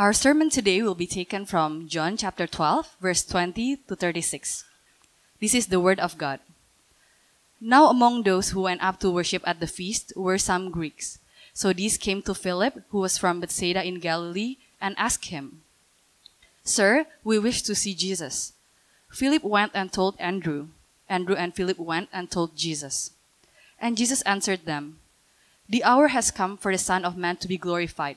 Our sermon today will be taken from John chapter 12, verse 20 to 36. This is the word of God. Now among those who went up to worship at the feast were some Greeks. So these came to Philip, who was from Bethsaida in Galilee, and asked him, Sir, we wish to see Jesus. Philip went and told Andrew. Andrew and Philip went and told Jesus. And Jesus answered them, The hour has come for the Son of Man to be glorified.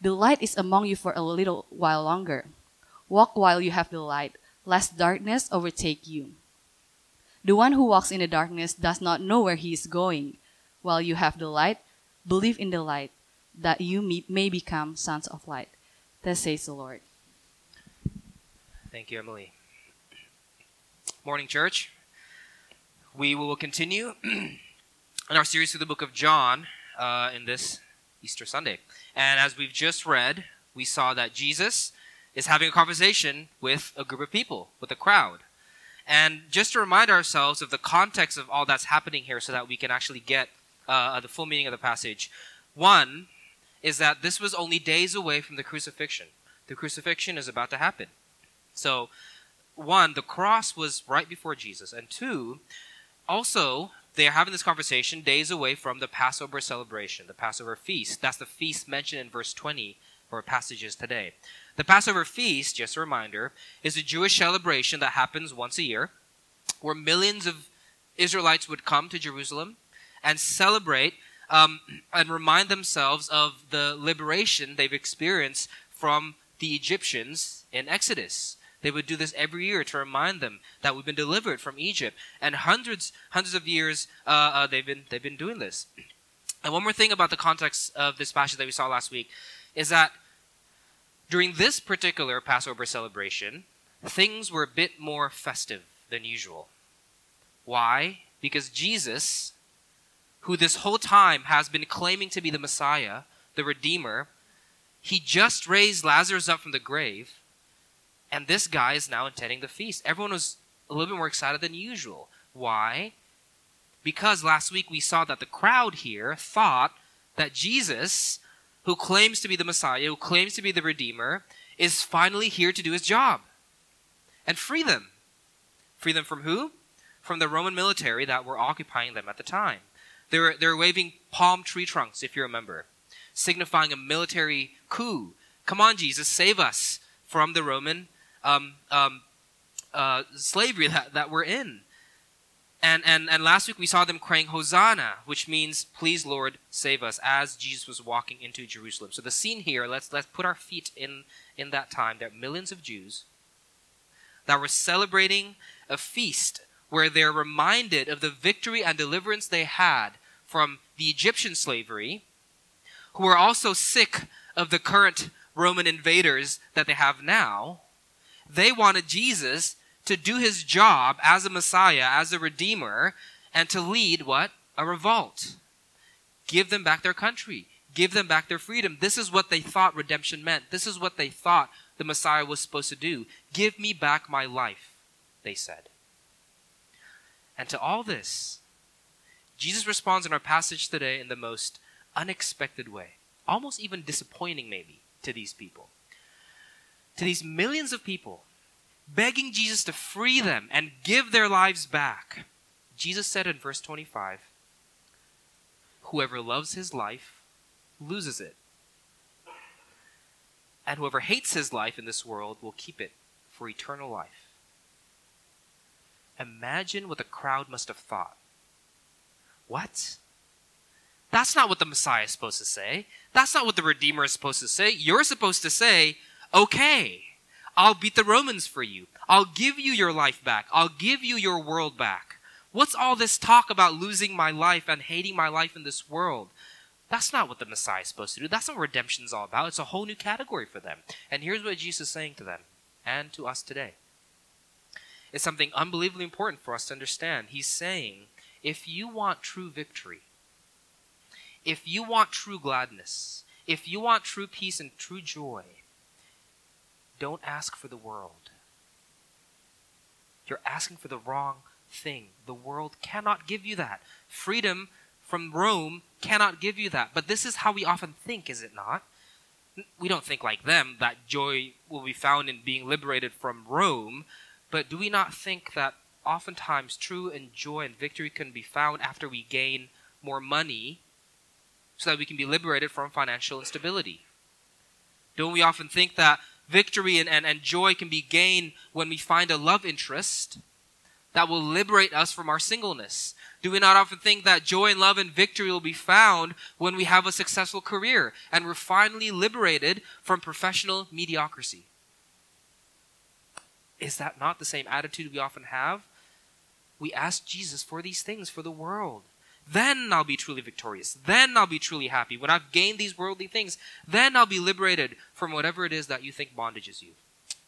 The light is among you for a little while longer. Walk while you have the light, lest darkness overtake you. The one who walks in the darkness does not know where he is going. While you have the light, believe in the light, that you may become sons of light. Thus says the Lord. Thank you, Emily. Morning, church. We will continue in our series through the book of John uh, in this Easter Sunday. And as we've just read, we saw that Jesus is having a conversation with a group of people, with a crowd. And just to remind ourselves of the context of all that's happening here so that we can actually get uh, the full meaning of the passage. One is that this was only days away from the crucifixion. The crucifixion is about to happen. So, one, the cross was right before Jesus. And two, also, they are having this conversation days away from the Passover celebration, the Passover feast. That's the feast mentioned in verse 20 for passages today. The Passover feast, just a reminder, is a Jewish celebration that happens once a year where millions of Israelites would come to Jerusalem and celebrate um, and remind themselves of the liberation they've experienced from the Egyptians in Exodus. They would do this every year to remind them that we've been delivered from Egypt, and hundreds, hundreds of years uh, uh, they've been they've been doing this. And one more thing about the context of this passage that we saw last week is that during this particular Passover celebration, things were a bit more festive than usual. Why? Because Jesus, who this whole time has been claiming to be the Messiah, the Redeemer, he just raised Lazarus up from the grave, and this guy is now attending the feast. Everyone was a little bit more excited than usual. Why? Because last week we saw that the crowd here thought that Jesus who claims to be the Messiah, who claims to be the Redeemer, is finally here to do his job and free them. Free them from who? From the Roman military that were occupying them at the time. They were, they were waving palm tree trunks, if you remember, signifying a military coup. Come on, Jesus, save us from the Roman um, um, uh, slavery that, that we're in. And, and, and last week we saw them crying Hosanna, which means, please Lord, save us, as Jesus was walking into Jerusalem. So the scene here, let's, let's put our feet in, in that time. There are millions of Jews that were celebrating a feast where they're reminded of the victory and deliverance they had from the Egyptian slavery, who are also sick of the current Roman invaders that they have now. They wanted Jesus to do his job as a Messiah, as a Redeemer, and to lead what? A revolt. Give them back their country. Give them back their freedom. This is what they thought redemption meant. This is what they thought the Messiah was supposed to do. Give me back my life, they said. And to all this, Jesus responds in our passage today in the most unexpected way, almost even disappointing, maybe, to these people. To these millions of people, begging Jesus to free them and give their lives back. Jesus said in verse 25, Whoever loves his life loses it. And whoever hates his life in this world will keep it for eternal life. Imagine what the crowd must have thought. What? That's not what the Messiah is supposed to say. That's not what the Redeemer is supposed to say. You're supposed to say, okay, I'll beat the Romans for you. I'll give you your life back. I'll give you your world back. What's all this talk about losing my life and hating my life in this world? That's not what the Messiah is supposed to do. That's not what redemption is all about. It's a whole new category for them. And here's what Jesus is saying to them and to us today. It's something unbelievably important for us to understand. He's saying, if you want true victory, if you want true gladness, if you want true peace and true joy, don't ask for the world. You're asking for the wrong thing. The world cannot give you that. Freedom from Rome cannot give you that. But this is how we often think, is it not? We don't think like them that joy will be found in being liberated from Rome, but do we not think that oftentimes true and joy and victory can be found after we gain more money so that we can be liberated from financial instability? Don't we often think that victory and, and, and joy can be gained when we find a love interest that will liberate us from our singleness? Do we not often think that joy and love and victory will be found when we have a successful career and we're finally liberated from professional mediocrity? Is that not the same attitude we often have? We ask Jesus for these things for the world. Then I'll be truly victorious. Then I'll be truly happy. When I've gained these worldly things, then I'll be liberated from whatever it is that you think bondages you.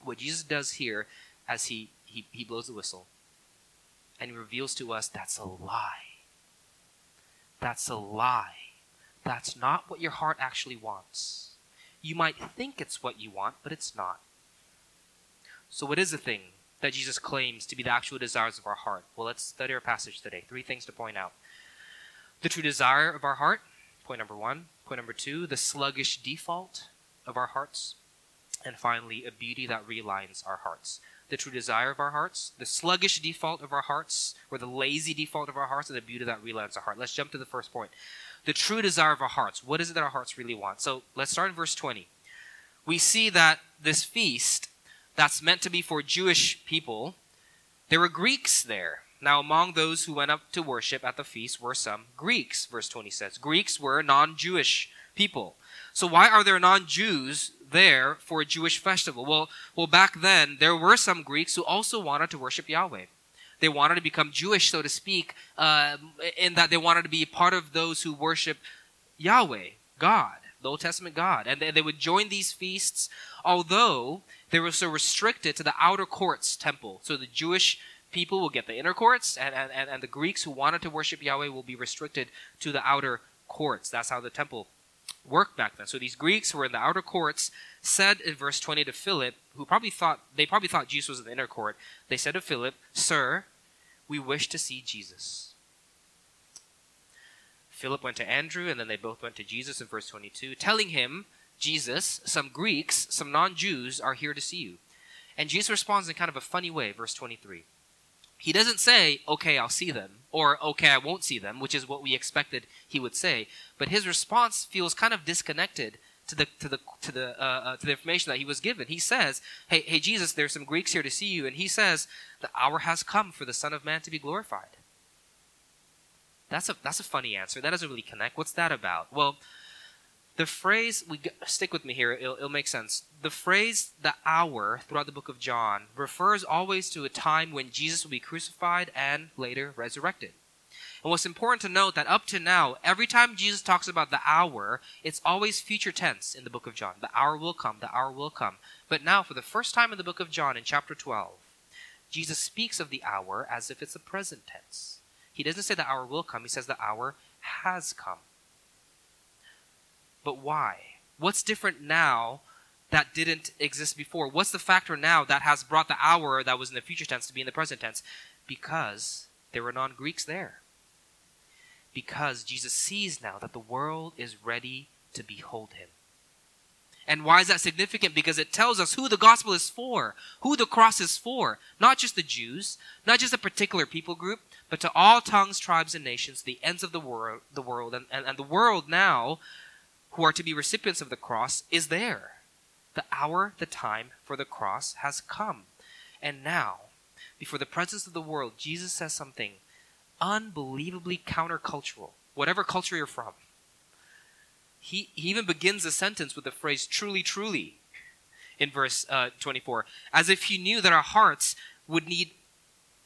What Jesus does here as he, he, he blows the whistle and reveals to us that's a lie. That's a lie. That's not what your heart actually wants. You might think it's what you want, but it's not. So, what is the thing that Jesus claims to be the actual desires of our heart? Well, let's study our passage today. Three things to point out. The true desire of our heart, point number one. Point number two, the sluggish default of our hearts. And finally, a beauty that realigns our hearts. The true desire of our hearts, the sluggish default of our hearts, or the lazy default of our hearts, and the beauty that realigns our heart. Let's jump to the first point. The true desire of our hearts. What is it that our hearts really want? So let's start in verse 20. We see that this feast that's meant to be for Jewish people, there were Greeks there. Now, among those who went up to worship at the feast were some Greeks, verse 20 says. Greeks were non Jewish people. So, why are there non Jews there for a Jewish festival? Well, well, back then, there were some Greeks who also wanted to worship Yahweh. They wanted to become Jewish, so to speak, uh, in that they wanted to be part of those who worship Yahweh, God, the Old Testament God. And they, they would join these feasts, although they were so restricted to the outer courts temple. So the Jewish people will get the inner courts, and, and, and the Greeks who wanted to worship Yahweh will be restricted to the outer courts. That's how the temple worked back then. So these Greeks who were in the outer courts said in verse 20 to Philip, who probably thought they probably thought Jesus was in the inner court, they said to Philip, Sir, we wish to see Jesus. Philip went to Andrew, and then they both went to Jesus in verse 22, telling him, Jesus, some Greeks, some non Jews are here to see you. And Jesus responds in kind of a funny way, verse 23. He doesn't say, okay, I'll see them, or okay, I won't see them, which is what we expected he would say. But his response feels kind of disconnected to the to the to the uh, uh, to the information that he was given. He says, "Hey, hey, Jesus, there's some Greeks here to see you," and he says, "The hour has come for the Son of Man to be glorified." That's a that's a funny answer. That doesn't really connect. What's that about? Well, the phrase we stick with me here it'll, it'll, make sense. The phrase the hour throughout the book of john refers always to a time when jesus will be crucified and later resurrected. And what's important to note that up to now every time jesus talks about the hour it's always future tense in the book of john. The hour will come the hour will come. But now for the first time in the book of john in chapter 12 jesus speaks of the hour as if it's a present tense. He doesn't say the hour will come he says the hour has come but why? What's different now that didn't exist before? What's the factor now that has brought the hour that was in the future tense to be in the present tense? Because there were non Greeks there. Because Jesus sees now that the world is ready to behold him. And why is that significant? Because it tells us who the gospel is for, who the cross is for. Not just the Jews, not just a particular people group, but to all tongues, tribes, and nations, the ends of the world, the world, and, and, and the world now, who are to be recipients of the cross, is there. The hour, the time for the cross has come. And now, before the presence of the world, Jesus says something unbelievably countercultural, whatever culture you're from. He, he even begins a sentence with the phrase, truly, truly, in verse uh, 24, as if he knew that our hearts would need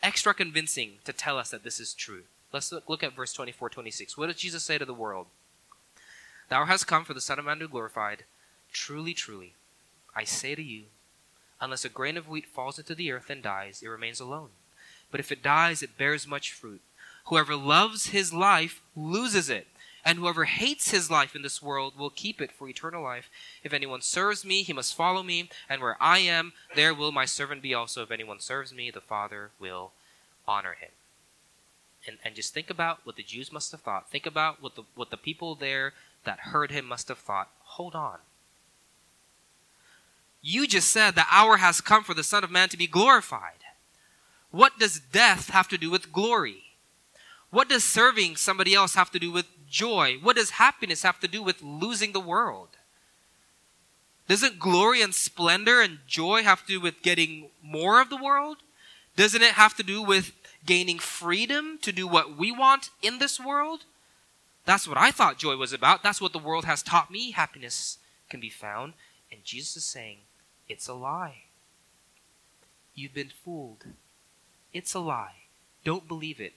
extra convincing to tell us that this is true. Let's look, look at verse 24, 26. What does Jesus say to the world? The hour has come for the Son of Man to be glorified. Truly, truly, I say to you, unless a grain of wheat falls into the earth and dies, it remains alone. But if it dies, it bears much fruit. Whoever loves his life loses it, and whoever hates his life in this world will keep it for eternal life. If anyone serves me, he must follow me, and where I am, there will my servant be also. If anyone serves me, the Father will honor him. And, and just think about what the Jews must have thought. Think about what the, what the people there that heard him must have thought. Hold on. You just said the hour has come for the Son of Man to be glorified. What does death have to do with glory? What does serving somebody else have to do with joy? What does happiness have to do with losing the world? Doesn't glory and splendor and joy have to do with getting more of the world? Doesn't it have to do with gaining freedom to do what we want in this world? That's what I thought joy was about. That's what the world has taught me happiness can be found. And Jesus is saying, it's a lie. You've been fooled. It's a lie. Don't believe it.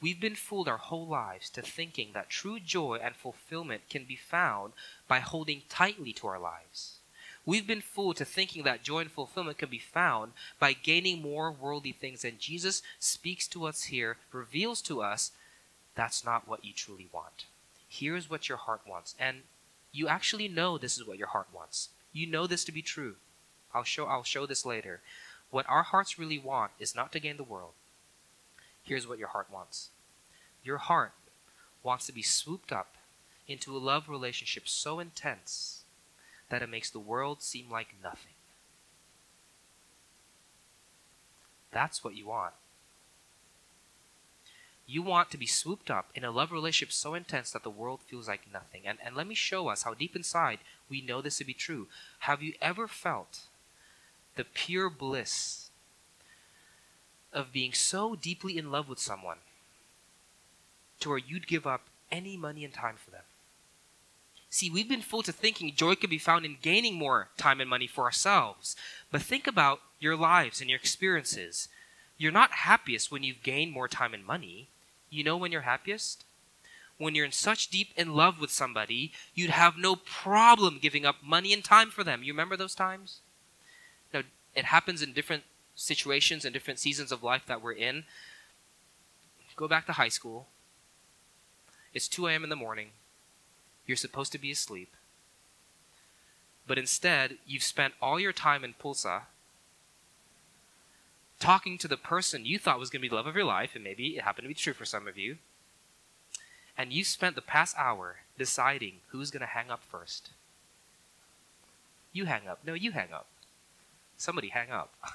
We've been fooled our whole lives to thinking that true joy and fulfillment can be found by holding tightly to our lives. We've been fooled to thinking that joy and fulfillment can be found by gaining more worldly things. And Jesus speaks to us here, reveals to us that's not what you truly want. Here's what your heart wants. And you actually know this is what your heart wants. You know this to be true. I'll show I'll show this later. What our hearts really want is not to gain the world. Here's what your heart wants. Your heart wants to be swooped up into a love relationship so intense that it makes the world seem like nothing. That's what you want. You want to be swooped up in a love relationship so intense that the world feels like nothing. And, and let me show us how deep inside we know this to be true. Have you ever felt the pure bliss of being so deeply in love with someone to where you'd give up any money and time for them. See, we've been fooled to thinking joy could be found in gaining more time and money for ourselves. But think about your lives and your experiences. You're not happiest when you've gained more time and money. You know when you're happiest? When you're in such deep in love with somebody, you'd have no problem giving up money and time for them. You remember those times? Now, it happens in different situations and different seasons of life that we're in. Go back to high school. It's 2 a.m. in the morning. You're supposed to be asleep. But instead, you've spent all your time in Pulsa talking to the person you thought was going to be the love of your life, and maybe it happened to be true for some of you. And you spent the past hour deciding who's going to hang up first. You hang up. No, you hang up. Somebody hang up.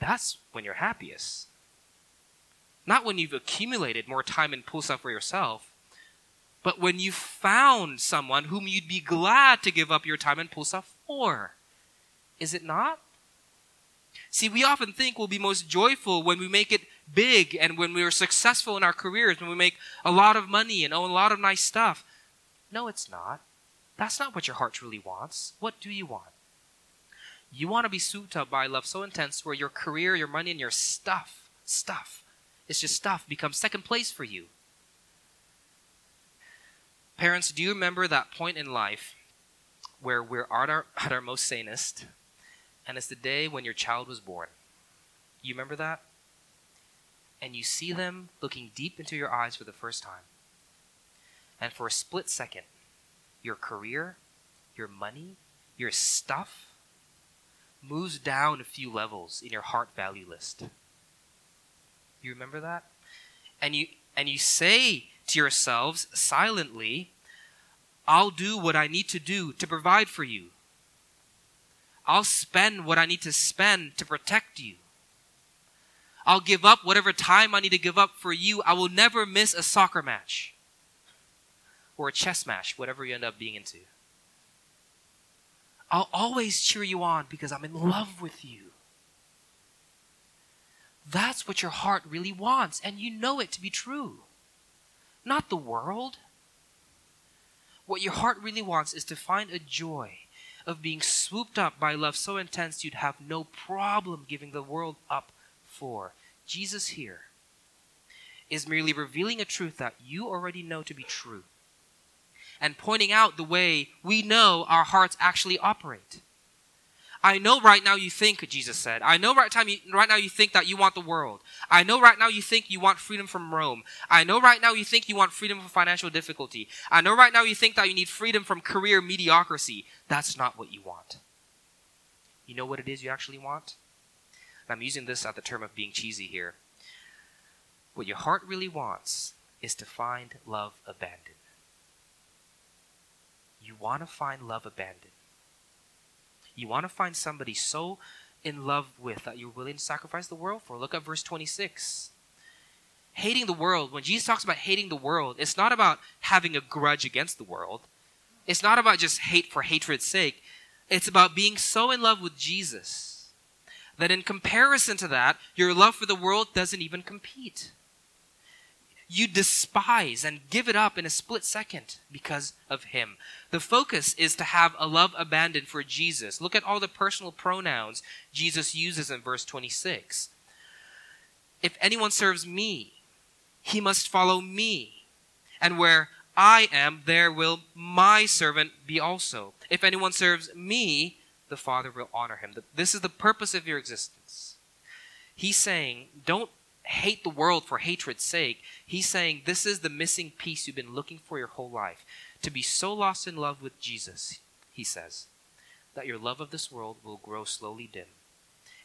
That's when you're happiest. Not when you've accumulated more time and pulsa for yourself, but when you've found someone whom you'd be glad to give up your time and pulsa for. Is it not? See, we often think we'll be most joyful when we make it big and when we are successful in our careers, when we make a lot of money and own a lot of nice stuff. No, it's not. That's not what your heart truly wants. What do you want? You want to be swooped up by love so intense where your career, your money, and your stuff, stuff, it's just stuff, becomes second place for you. Parents, do you remember that point in life where we're at our, at our most sanest, and it's the day when your child was born? You remember that? And you see them looking deep into your eyes for the first time. And for a split second, your career, your money, your stuff moves down a few levels in your heart value list. You remember that? And you and you say to yourselves silently, I'll do what I need to do to provide for you. I'll spend what I need to spend to protect you. I'll give up whatever time I need to give up for you. I will never miss a soccer match or a chess match, whatever you end up being into. I'll always cheer you on because I'm in love with you. That's what your heart really wants, and you know it to be true. Not the world. What your heart really wants is to find a joy of being swooped up by love so intense you'd have no problem giving the world up for. Jesus here is merely revealing a truth that you already know to be true and pointing out the way we know our hearts actually operate. I know right now you think, Jesus said, I know right, time you, right now you think that you want the world. I know right now you think you want freedom from Rome. I know right now you think you want freedom from financial difficulty. I know right now you think that you need freedom from career mediocrity. That's not what you want. You know what it is you actually want? I'm using this at the term of being cheesy here. What your heart really wants is to find love abandoned. You want to find love abandoned. You want to find somebody so in love with that you're willing to sacrifice the world for. Look at verse 26. Hating the world, when Jesus talks about hating the world, it's not about having a grudge against the world. It's not about just hate for hatred's sake. It's about being so in love with Jesus that in comparison to that, your love for the world doesn't even compete you despise and give it up in a split second because of him. The focus is to have a love abandoned for Jesus. Look at all the personal pronouns Jesus uses in verse 26. If anyone serves me, he must follow me. And where I am, there will my servant be also. If anyone serves me, the Father will honor him. This is the purpose of your existence. He's saying, don't hate the world for hatred's sake. He's saying this is the missing piece you've been looking for your whole life. To be so lost in love with Jesus, he says, that your love of this world will grow slowly dim.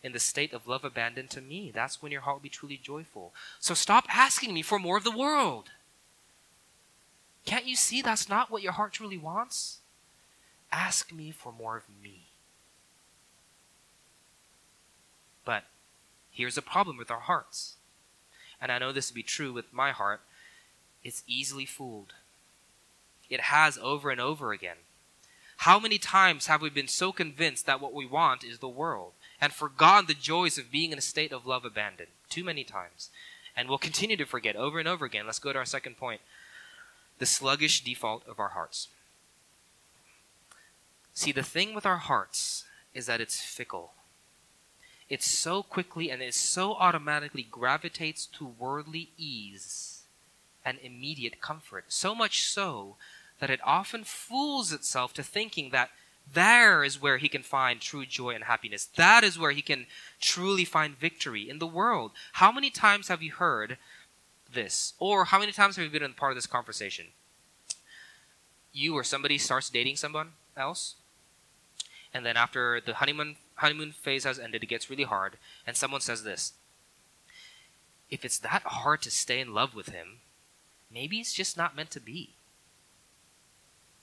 In the state of love abandoned to me, that's when your heart will be truly joyful. So stop asking me for more of the world. Can't you see that's not what your heart truly wants? Ask me for more of me. But here's a problem with our hearts and I know this to be true with my heart, it's easily fooled. It has over and over again. How many times have we been so convinced that what we want is the world and forgotten the joys of being in a state of love abandoned? Too many times. And we'll continue to forget over and over again. Let's go to our second point the sluggish default of our hearts. See, the thing with our hearts is that it's fickle it so quickly and it so automatically gravitates to worldly ease and immediate comfort. So much so that it often fools itself to thinking that there is where he can find true joy and happiness. That is where he can truly find victory in the world. How many times have you heard this? Or how many times have you been in part of this conversation? You or somebody starts dating someone else, and then after the honeymoon honeymoon phase has ended, it gets really hard, and someone says this If it's that hard to stay in love with him, maybe it's just not meant to be.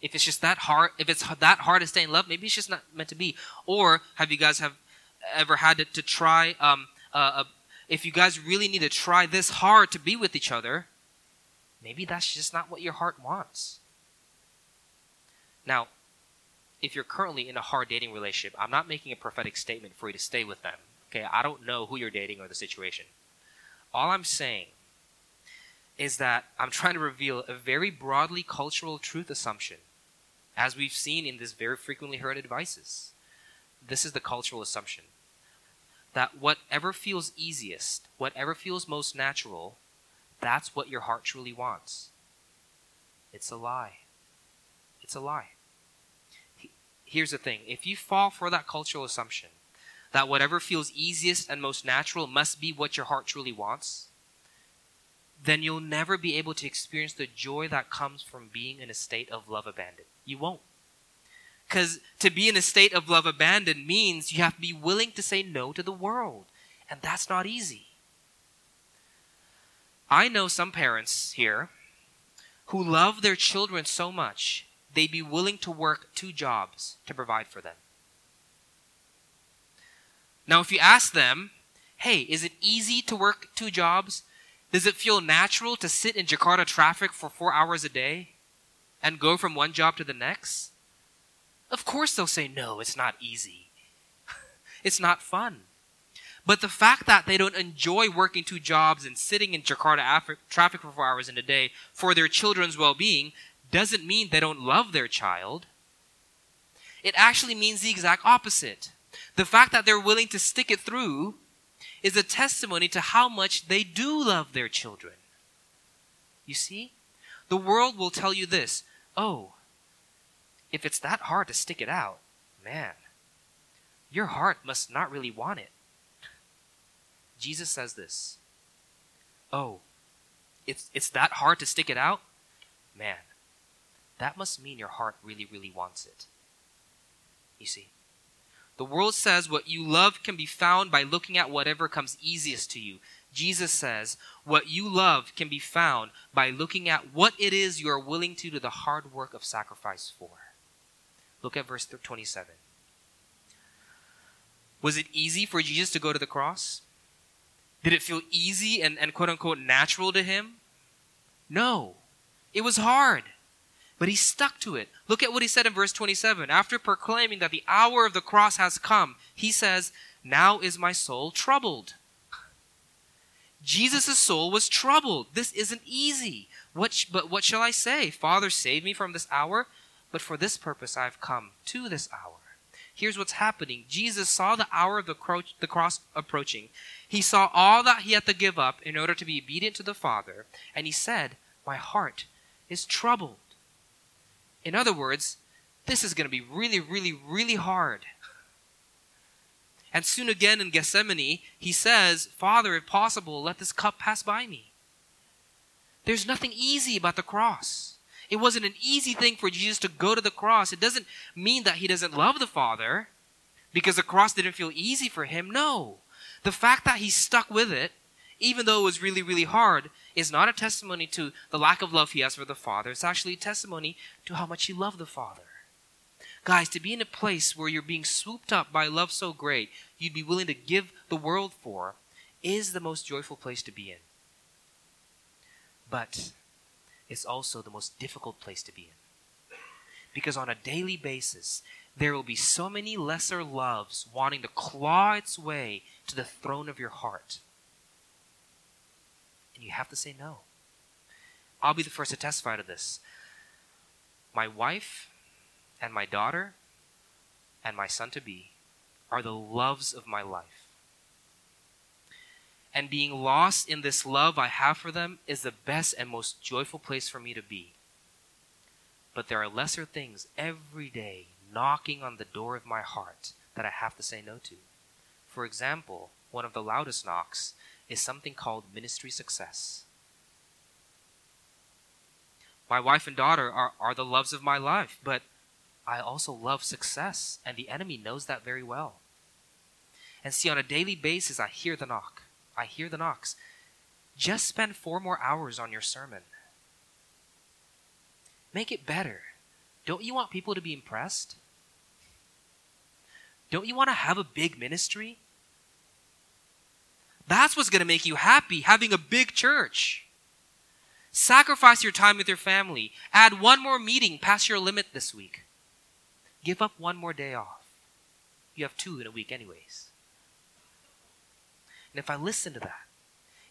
If it's just that hard, if it's that hard to stay in love, maybe it's just not meant to be. Or have you guys have ever had to, to try? Um, uh, if you guys really need to try this hard to be with each other, maybe that's just not what your heart wants. Now, if you're currently in a hard dating relationship, I'm not making a prophetic statement for you to stay with them. Okay, I don't know who you're dating or the situation. All I'm saying is that I'm trying to reveal a very broadly cultural truth assumption, as we've seen in this very frequently heard advices. This is the cultural assumption that whatever feels easiest, whatever feels most natural, that's what your heart truly wants. It's a lie. It's a lie here's the thing if you fall for that cultural assumption that whatever feels easiest and most natural must be what your heart truly wants, then you'll never be able to experience the joy that comes from being in a state of love abandoned. You won't. Because to be in a state of love abandoned means you have to be willing to say no to the world. And that's not easy. I know some parents here who love their children so much, they'd be willing to work two jobs to provide for them. Now, if you ask them, hey, is it easy to work two jobs? Does it feel natural to sit in Jakarta traffic for four hours a day and go from one job to the next? Of course they'll say, no, it's not easy. it's not fun. But the fact that they don't enjoy working two jobs and sitting in Jakarta Af- traffic for four hours in a day for their children's well being doesn't mean they don't love their child. It actually means the exact opposite. The fact that they're willing to stick it through is a testimony to how much they do love their children. You see? The world will tell you this oh, if it's that hard to stick it out, man, your heart must not really want it. Jesus says this Oh, it's, it's that hard to stick it out? Man, that must mean your heart really, really wants it. You see? The world says what you love can be found by looking at whatever comes easiest to you. Jesus says what you love can be found by looking at what it is you are willing to do the hard work of sacrifice for. Look at verse 27. Was it easy for Jesus to go to the cross? Did it feel easy and, and quote unquote natural to him? No. It was hard. But he stuck to it. Look at what he said in verse 27. After proclaiming that the hour of the cross has come, he says, Now is my soul troubled. Jesus' soul was troubled. This isn't easy. What sh- but what shall I say? Father, save me from this hour. But for this purpose I have come to this hour. Here's what's happening. Jesus saw the hour of the, cro- the cross approaching. He saw all that he had to give up in order to be obedient to the Father. And he said, My heart is troubled. In other words, this is going to be really, really, really hard. And soon again in Gethsemane, he says, Father, if possible, let this cup pass by me. There's nothing easy about the cross. It wasn't an easy thing for Jesus to go to the cross. It doesn't mean that he doesn't love the Father because the cross didn't feel easy for him. No. The fact that he stuck with it, even though it was really, really hard, is not a testimony to the lack of love he has for the Father. It's actually a testimony to how much he loved the Father. Guys, to be in a place where you're being swooped up by love so great, you'd be willing to give the world for, is the most joyful place to be in. But it's also the most difficult place to be in. Because on a daily basis, there will be so many lesser loves wanting to claw its way to the throne of your heart. And you have to say no. I'll be the first to testify to this. My wife and my daughter and my son to be are the loves of my life. And being lost in this love I have for them is the best and most joyful place for me to be. But there are lesser things every day knocking on the door of my heart that I have to say no to. For example, one of the loudest knocks is something called ministry success. My wife and daughter are, are the loves of my life, but I also love success, and the enemy knows that very well. And see, on a daily basis, I hear the knock. I hear the knocks. Just spend four more hours on your sermon. Make it better. Don't you want people to be impressed? Don't you want to have a big ministry? That's what's going to make you happy, having a big church. Sacrifice your time with your family. Add one more meeting past your limit this week. Give up one more day off. You have two in a week, anyways. And if I listen to that,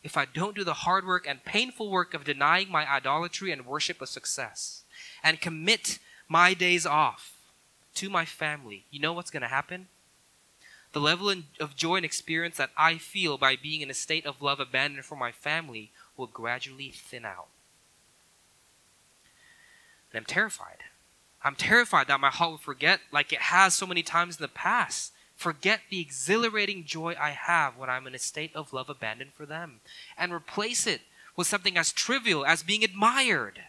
if I don't do the hard work and painful work of denying my idolatry and worship of success, and commit my days off to my family, you know what's going to happen? The level of joy and experience that I feel by being in a state of love abandoned for my family will gradually thin out. And I'm terrified. I'm terrified that my heart will forget, like it has so many times in the past, forget the exhilarating joy I have when I'm in a state of love abandoned for them, and replace it with something as trivial as being admired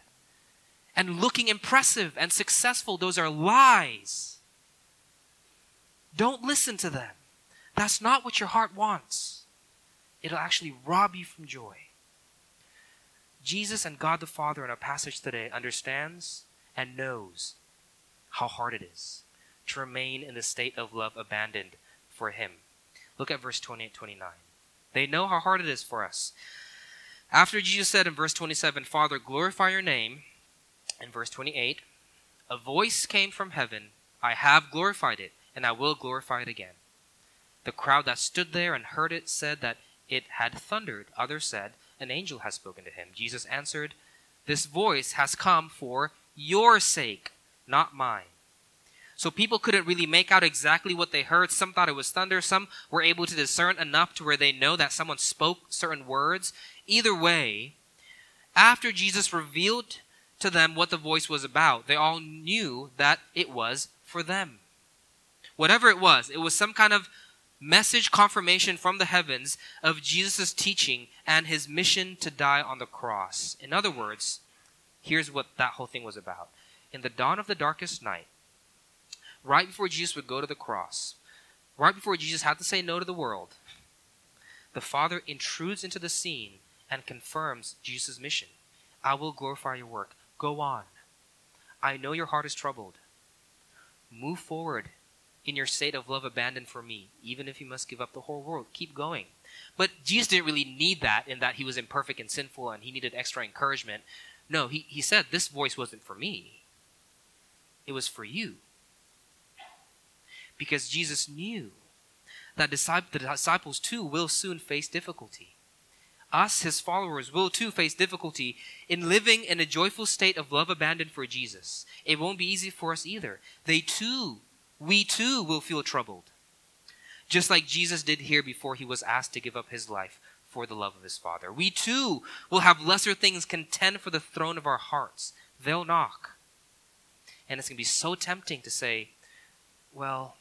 and looking impressive and successful. Those are lies. Don't listen to them. That's not what your heart wants. It'll actually rob you from joy. Jesus and God the Father in our passage today understands and knows how hard it is to remain in the state of love abandoned for Him. Look at verse 28 29. They know how hard it is for us. After Jesus said in verse 27, Father, glorify your name, in verse 28, a voice came from heaven, I have glorified it, and I will glorify it again. The crowd that stood there and heard it said that it had thundered. Others said, An angel has spoken to him. Jesus answered, This voice has come for your sake, not mine. So people couldn't really make out exactly what they heard. Some thought it was thunder. Some were able to discern enough to where they know that someone spoke certain words. Either way, after Jesus revealed to them what the voice was about, they all knew that it was for them. Whatever it was, it was some kind of message confirmation from the heavens of Jesus' teaching and his mission to die on the cross. In other words, here's what that whole thing was about. In the dawn of the darkest night, right before Jesus would go to the cross, right before Jesus had to say no to the world, the Father intrudes into the scene and confirms Jesus' mission. I will glorify your work. Go on. I know your heart is troubled. Move forward in your state of love abandoned for me, even if you must give up the whole world. Keep going. But Jesus didn't really need that in that he was imperfect and sinful and he needed extra encouragement. No, he, he said, This voice wasn't for me, it was for you because Jesus knew that the disciples too will soon face difficulty. Us, his followers, will too face difficulty in living in a joyful state of love abandoned for Jesus. It won't be easy for us either. They too, we too, will feel troubled. Just like Jesus did here before he was asked to give up his life for the love of his Father. We too will have lesser things contend for the throne of our hearts. They'll knock. And it's going to be so tempting to say, well,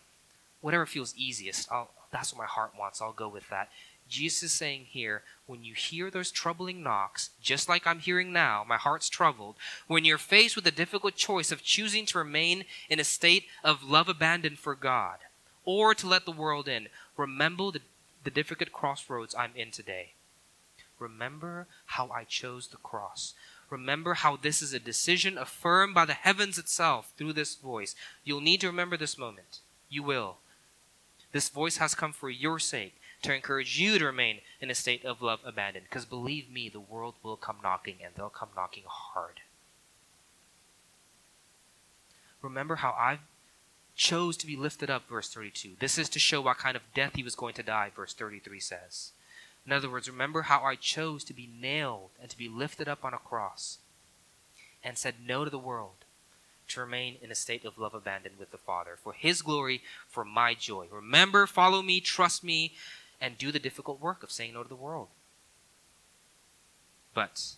whatever feels easiest, I'll, that's what my heart wants. I'll go with that. Jesus is saying here, when you hear those troubling knocks, just like I'm hearing now, my heart's troubled, when you're faced with the difficult choice of choosing to remain in a state of love abandoned for God or to let the world in, remember the, the difficult crossroads I'm in today. Remember how I chose the cross. Remember how this is a decision affirmed by the heavens itself through this voice. You'll need to remember this moment. You will. This voice has come for your sake to encourage you to remain in a state of love abandoned. Because believe me, the world will come knocking and they'll come knocking hard. Remember how I chose to be lifted up, verse 32. This is to show what kind of death he was going to die, verse 33 says. In other words, remember how I chose to be nailed and to be lifted up on a cross and said no to the world to remain in a state of love abandoned with the Father, for His glory, for my joy. Remember, follow me, trust me, and do the difficult work of saying no to the world. But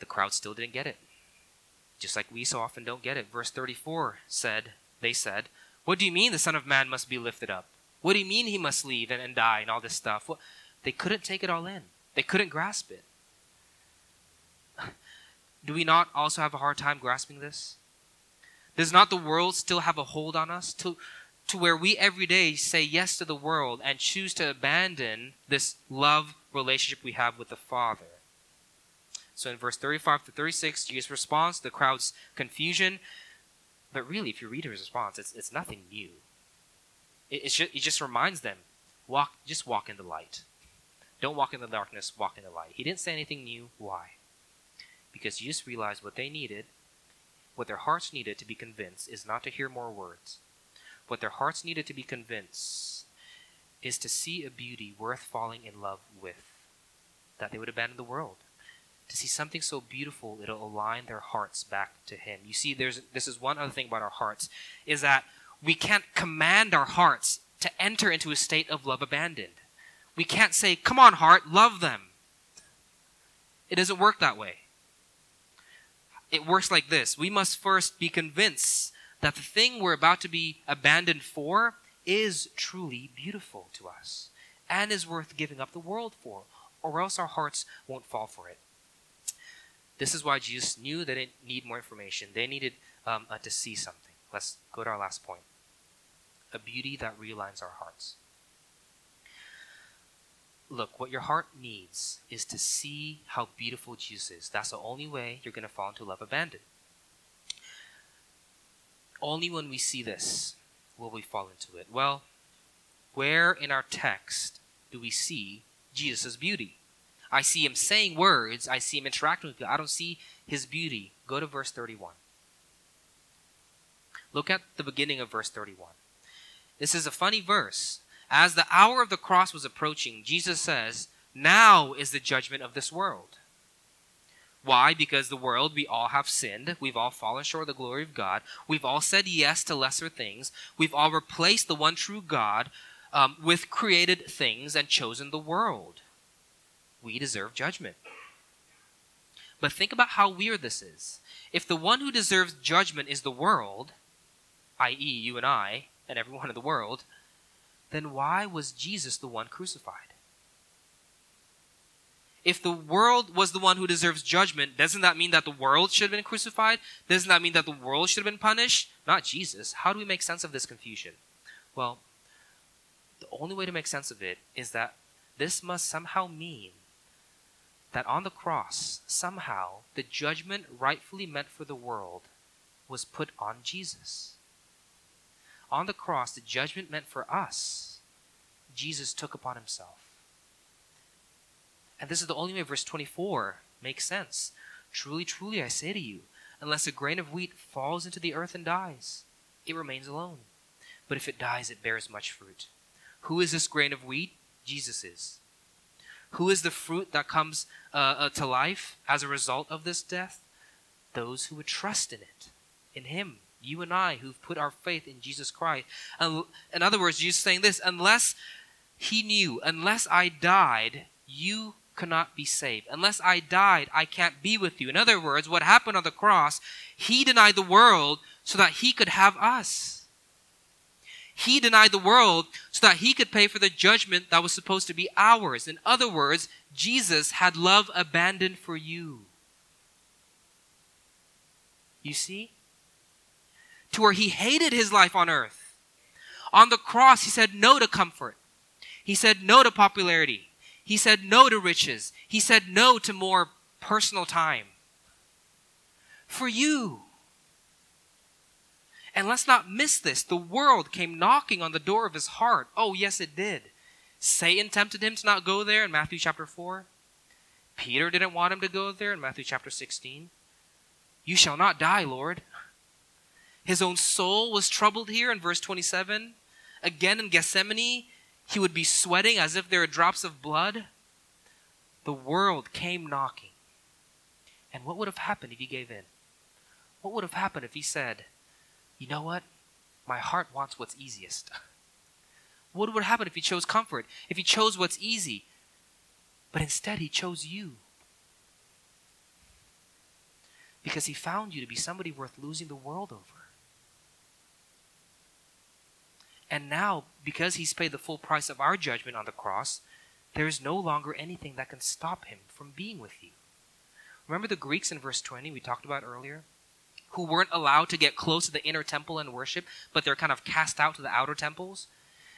the crowd still didn't get it. Just like we so often don't get it. Verse 34 said, They said, What do you mean the Son of Man must be lifted up? What do you mean he must leave and, and die and all this stuff? Well, they couldn't take it all in, they couldn't grasp it. Do we not also have a hard time grasping this? Does not the world still have a hold on us to, to where we every day say yes to the world and choose to abandon this love relationship we have with the Father? So in verse 35 to 36, Jesus responds to the crowd's confusion. But really, if you read his response, it's, it's nothing new. It, it's just, it just reminds them, walk, just walk in the light. Don't walk in the darkness, walk in the light. He didn't say anything new. Why? because Jesus realized what they needed, what their hearts needed to be convinced, is not to hear more words. What their hearts needed to be convinced is to see a beauty worth falling in love with, that they would abandon the world. To see something so beautiful, it'll align their hearts back to Him. You see, there's this is one other thing about our hearts, is that we can't command our hearts to enter into a state of love abandoned. We can't say, Come on, heart, love them. It doesn't work that way it works like this we must first be convinced that the thing we're about to be abandoned for is truly beautiful to us and is worth giving up the world for. or else our hearts won't fall for it. This is why Jesus knew they didn't need more information. They needed um, uh, to see something. Let's go to our last point a beauty that realigns our hearts. Look, what your heart needs is to see how beautiful Jesus is. That's the only way you're going to fall into love abandoned. Only when we see this will we fall into it. Well, where in our text do we see Jesus' beauty? I see him saying words, I see him interacting with people. I don't see his beauty. Go to verse 31. Look at the beginning of verse 31. This is a funny verse. As the hour of the cross was approaching, Jesus says, Now is the judgment of this world. Why? Because the world, we all have sinned. We've all fallen short of the glory of God. We've all said yes to lesser things. We've all replaced the one true God um, with created things and chosen the world. We deserve judgment. But think about how weird this is. If the one who deserves judgment is the world, i.e., you and I, and everyone in the world, then why was Jesus the one crucified? If the world was the one who deserves judgment, doesn't that mean that the world should have been crucified? Doesn't that mean that the world should have been punished? Not Jesus. How do we make sense of this confusion? Well, the only way to make sense of it is that this must somehow mean that on the cross, somehow, the judgment rightfully meant for the world was put on Jesus on the cross, the judgment meant for us, Jesus took upon himself. And this is the only way verse 24 makes sense. Truly, truly, I say to you, unless a grain of wheat falls into the earth and dies, it remains alone. But if it dies, it bears much fruit. Who is this grain of wheat? Jesus is. Who is the fruit that comes uh, uh, to life as a result of this death? Those who would trust in it, in Him you and I who've put our faith in Jesus Christ. In other words, Jesus saying this unless he knew, unless I died, you cannot be saved. Unless I died, I can't be with you. In other words, what happened on the cross, he denied the world so that he could have us. He denied the world so that he could pay for the judgment that was supposed to be ours. In other words, Jesus had love abandoned for you. You see? to where he hated his life on earth. On the cross, he said no to comfort. He said no to popularity. He said no to riches. He said no to more personal time. For you. And let's not miss this. The world came knocking on the door of his heart. Oh, yes, it did. Satan tempted him to not go there in Matthew chapter 4. Peter didn't want him to go there in Matthew chapter 16. You shall not die, Lord. His own soul was troubled here in verse 27. Again in Gethsemane, he would be sweating as if there were drops of blood. The world came knocking. And what would have happened if he gave in? What would have happened if he said, You know what? My heart wants what's easiest. What would happen if he chose comfort? If he chose what's easy? But instead, he chose you. Because he found you to be somebody worth losing the world over. And now, because he's paid the full price of our judgment on the cross, there is no longer anything that can stop him from being with you. Remember the Greeks in verse 20 we talked about earlier? Who weren't allowed to get close to the inner temple and worship, but they're kind of cast out to the outer temples?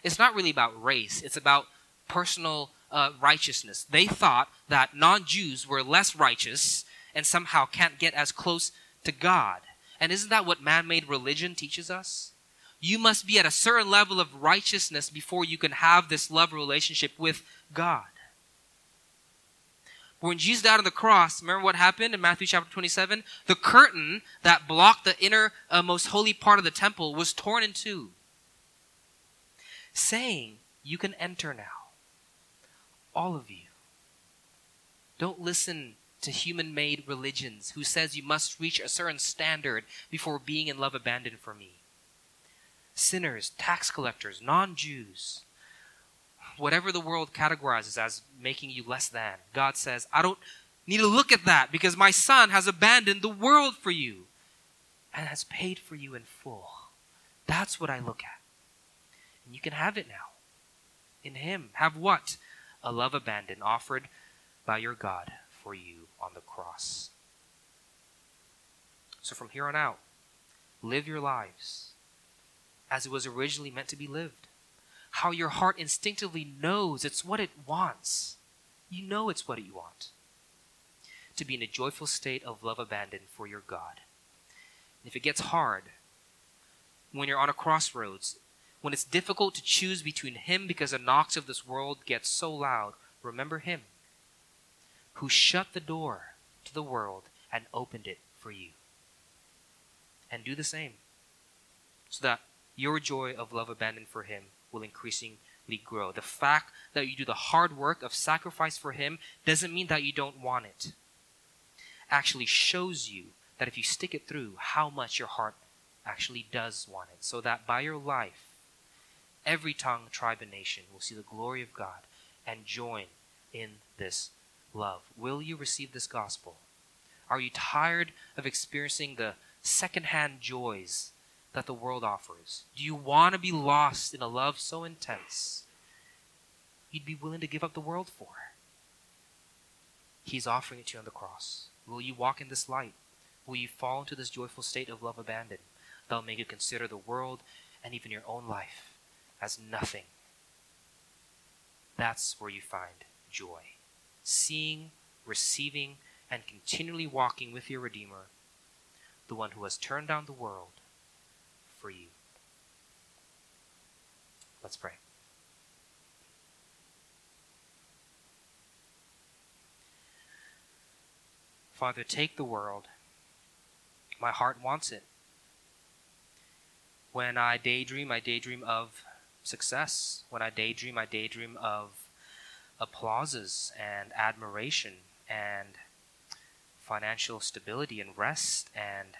It's not really about race, it's about personal uh, righteousness. They thought that non Jews were less righteous and somehow can't get as close to God. And isn't that what man made religion teaches us? You must be at a certain level of righteousness before you can have this love relationship with God. When Jesus died on the cross, remember what happened in Matthew chapter 27? The curtain that blocked the inner, uh, most holy part of the temple was torn in two, saying, You can enter now. All of you. Don't listen to human made religions who says you must reach a certain standard before being in love abandoned for me sinners, tax collectors, non Jews, whatever the world categorizes as making you less than. God says, I don't need to look at that because my son has abandoned the world for you and has paid for you in full. That's what I look at. And you can have it now. In Him. Have what? A love abandoned, offered by your God for you on the cross. So from here on out, live your lives as it was originally meant to be lived. How your heart instinctively knows it's what it wants. You know it's what you want. To be in a joyful state of love abandon for your God. And if it gets hard, when you're on a crossroads, when it's difficult to choose between Him because the knocks of this world get so loud, remember Him who shut the door to the world and opened it for you. And do the same so that your joy of love abandoned for Him will increasingly grow. The fact that you do the hard work of sacrifice for Him doesn't mean that you don't want it. Actually shows you that if you stick it through, how much your heart actually does want it. So that by your life, every tongue, tribe, and nation will see the glory of God and join in this love. Will you receive this gospel? Are you tired of experiencing the secondhand joys that the world offers? Do you want to be lost in a love so intense you'd be willing to give up the world for? He's offering it to you on the cross. Will you walk in this light? Will you fall into this joyful state of love abandoned that'll make you consider the world and even your own life as nothing? That's where you find joy. Seeing, receiving, and continually walking with your Redeemer, the one who has turned down the world for you. Let's pray. Father, take the world. My heart wants it. When I daydream, I daydream of success. When I daydream, I daydream of applauses and admiration and financial stability and rest and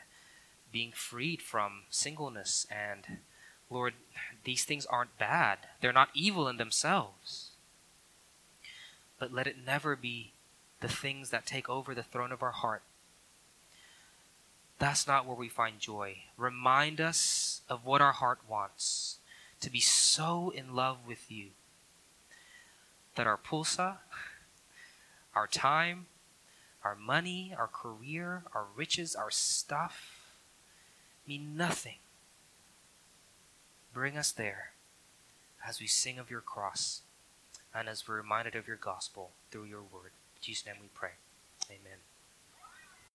being freed from singleness. And Lord, these things aren't bad, they're not evil in themselves. But let it never be the things that take over the throne of our heart. That's not where we find joy. Remind us of what our heart wants to be so in love with you that our pulsa, our time, our money, our career, our riches, our stuff mean nothing. Bring us there as we sing of your cross and as we're reminded of your gospel through your word. In Jesus' name we pray. Amen.